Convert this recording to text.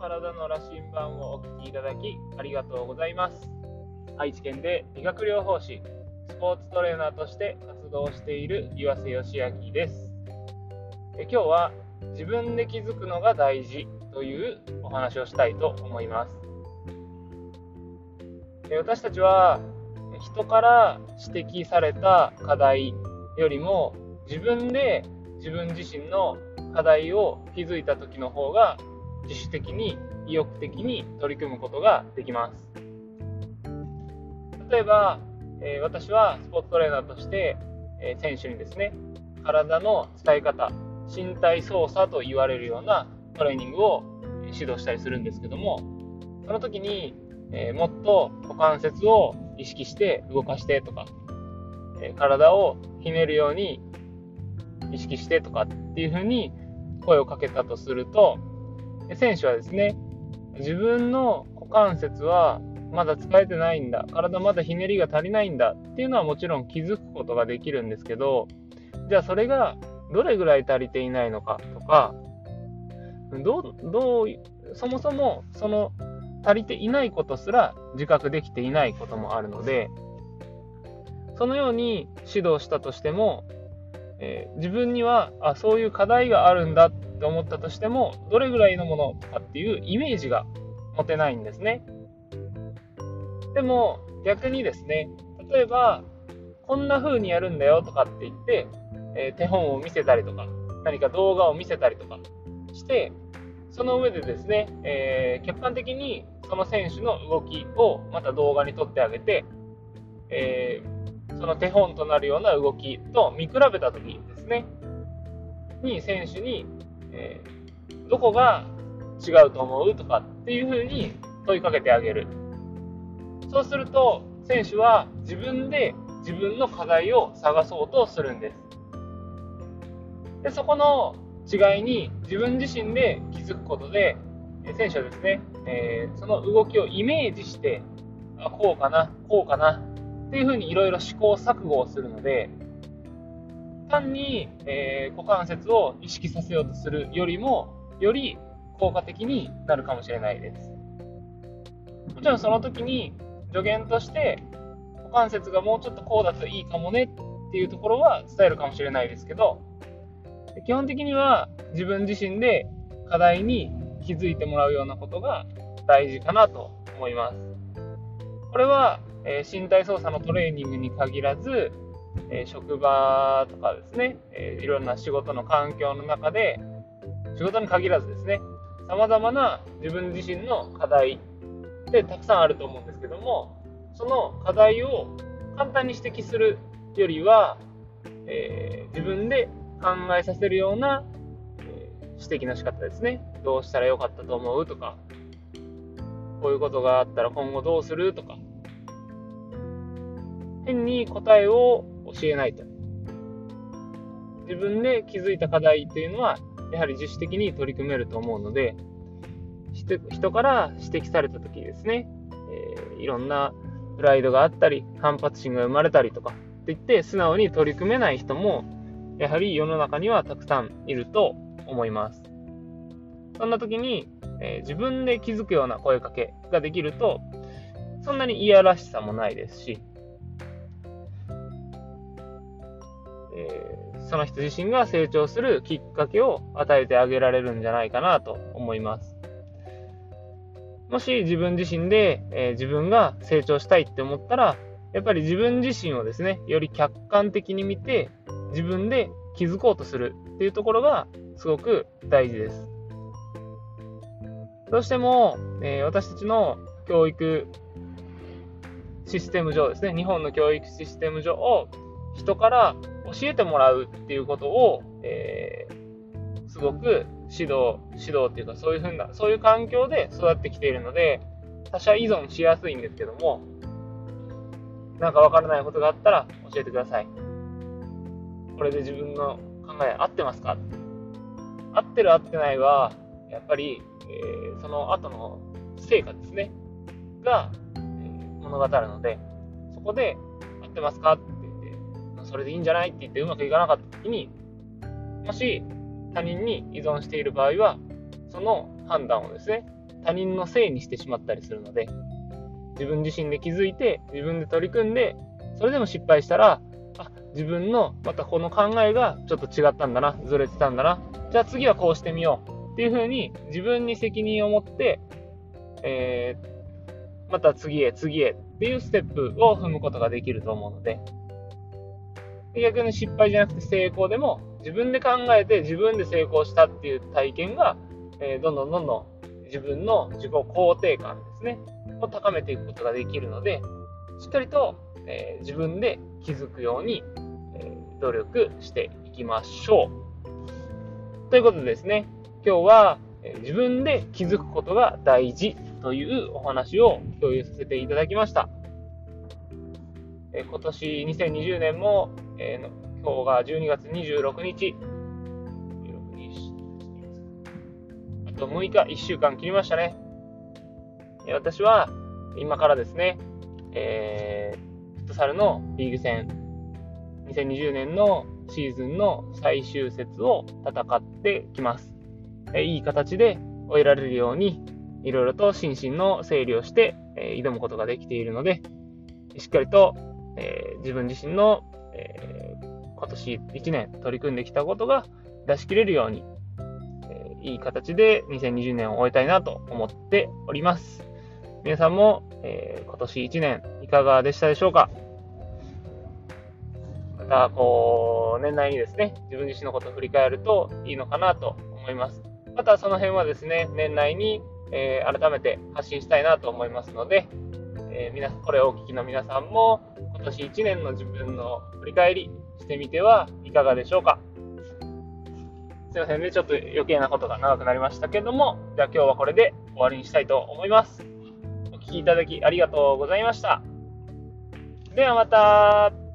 体の羅針盤をお聞きいただきありがとうございます。愛知県で理学療法士スポーツトレーナーとして活動している岩瀬義明です。え今日は自分で気づくのが大事というお話をしたいと思います。私たちは人から指摘された課題よりも自分で自分自身の課題を気づいた時の方が自主的に意欲的に取り組むことができます。例えば、え、私はスポーツトレーナーとして、え、選手にですね体の使い方身体操作と言われるようなトレーニングを指導したりするんですけどもその時に、え、もっと股関節を意識して動かしてとか、え体をひねるように意識してとかっていうふうに声をかけたとすると、選手はですね、自分の股関節はまだ使えてないんだ、体まだひねりが足りないんだっていうのはもちろん気づくことができるんですけど、じゃあそれがどれぐらい足りていないのかとか、どう、どう、そもそもその足りていないことすら自覚できていないこともあるので、そのように指導したとしても、えー、自分にはあそういう課題があるんだっって思ったとしてもどれぐらいのものかっていうイメージが持てないんですね。でも逆にですね例えばこんな風にやるんだよとかって言って、えー、手本を見せたりとか何か動画を見せたりとかしてその上でですね、えー、客観的にその選手の動きをまた動画に撮ってあげて、えーその手本となるような動きと見比べた時ですね、に選手に、えー、どこが違うと思うとかっていうふうに問いかけてあげる。そうすると、選手は自分で自分の課題を探そうとするんです。で、そこの違いに自分自身で気づくことで、選手はですね、えー、その動きをイメージして、あこうかな、こうかなっていうふうにいろいろ試行錯誤をするので、単に、えー、股関節を意識させようとするよりも、より効果的になるかもしれないです。もちろんその時に助言として股関節がもうちょっとこうだといいかもねっていうところは伝えるかもしれないですけど、基本的には自分自身で課題に気づいてもらうようなことが大事かなと思います。これはえー、身体操作のトレーニングに限らず、え、職場とかですね、え、いろんな仕事の環境の中で、仕事に限らずですね、様々な自分自身の課題ってたくさんあると思うんですけども、その課題を簡単に指摘するよりは、え自分で考えさせるような、え指摘の仕方ですね。どうしたらよかったと思うとか、こういうことがあったら今後どうするとか、変に答えを教えないと。自分で気づいた課題というのは、やはり自主的に取り組めると思うので、人から指摘された時ですね、えー、いろんなプライドがあったり、反発心が生まれたりとかって言って、素直に取り組めない人も、やはり世の中にはたくさんいると思います。そんな時に、えー、自分で気づくような声かけができると、そんなに嫌らしさもないですし、その人自身が成長するきっかけを与えてあげられるんじゃないかなと思います。もし自分自身で、えー、自分が成長したいって思ったら、やっぱり自分自身をですね、より客観的に見て、自分で気づこうとするっていうところがすごく大事です。どうしても、えー、私たちの教育システム上ですね、日本の教育システム上を、人から教えてもらうっていうことを、えー、すごく指導、指導っていうかそういうふうな、そういう環境で育ってきているので、他者依存しやすいんですけども、なんかわからないことがあったら教えてください。これで自分の考え合ってますか？合ってる合ってないは、やっぱり、えー、その後の成果ですね、が、えー、物語るので、そこで合ってますか？それでいいんじゃない？って言ってうまくいかなかった時に、もし他人に依存している場合は、その判断をですね、他人のせいにしてしまったりするので、自分自身で気づいて、自分で取り組んで、それでも失敗したら、あ、自分のまたこの考えがちょっと違ったんだな、ずれてたんだな、じゃあ次はこうしてみようっていう風に自分に責任を持って、えー、また次へ次へっていうステップを踏むことができると思うので、逆に失敗じゃなくて成功でも自分で考えて自分で成功したっていう体験が、えー、どんどんどんどん自分の自己肯定感ですね、を高めていくことができるので、しっかりと、えー、自分で気づくように、えー、努力していきましょう。ということでですね、今日は、え自分で気づくことが大事というお話を共有させていただきました。え今年2020年も、えー、今日が12月26日、あと6日、1週間切りましたね。私は今からですね、えー、フットサルのリーグ戦、2020年のシーズンの最終節を戦ってきます。えいい形で終えられるように、いろいろと心身の整理をして、え挑むことができているので、しっかりとえー、自分自身の、えー、今年1年取り組んできたことが出し切れるように、えー、いい形で2020年を終えたいなと思っております。皆さんも、え今年1年いかがでしたでしょうか？また、こう、年内にですね、自分自身のことを振り返るといいのかなと思います。またその辺はですね、年内に、え改めて発信したいなと思いますので、えー、これをお聞きの皆さんも今年1年の自分の振り返りしてみてはいかがでしょうか？すいませんね、ちょっと余計なことが長くなりましたけども、じゃあ今日はこれで終わりにしたいと思います。お聴きいただきありがとうございました。ではまた。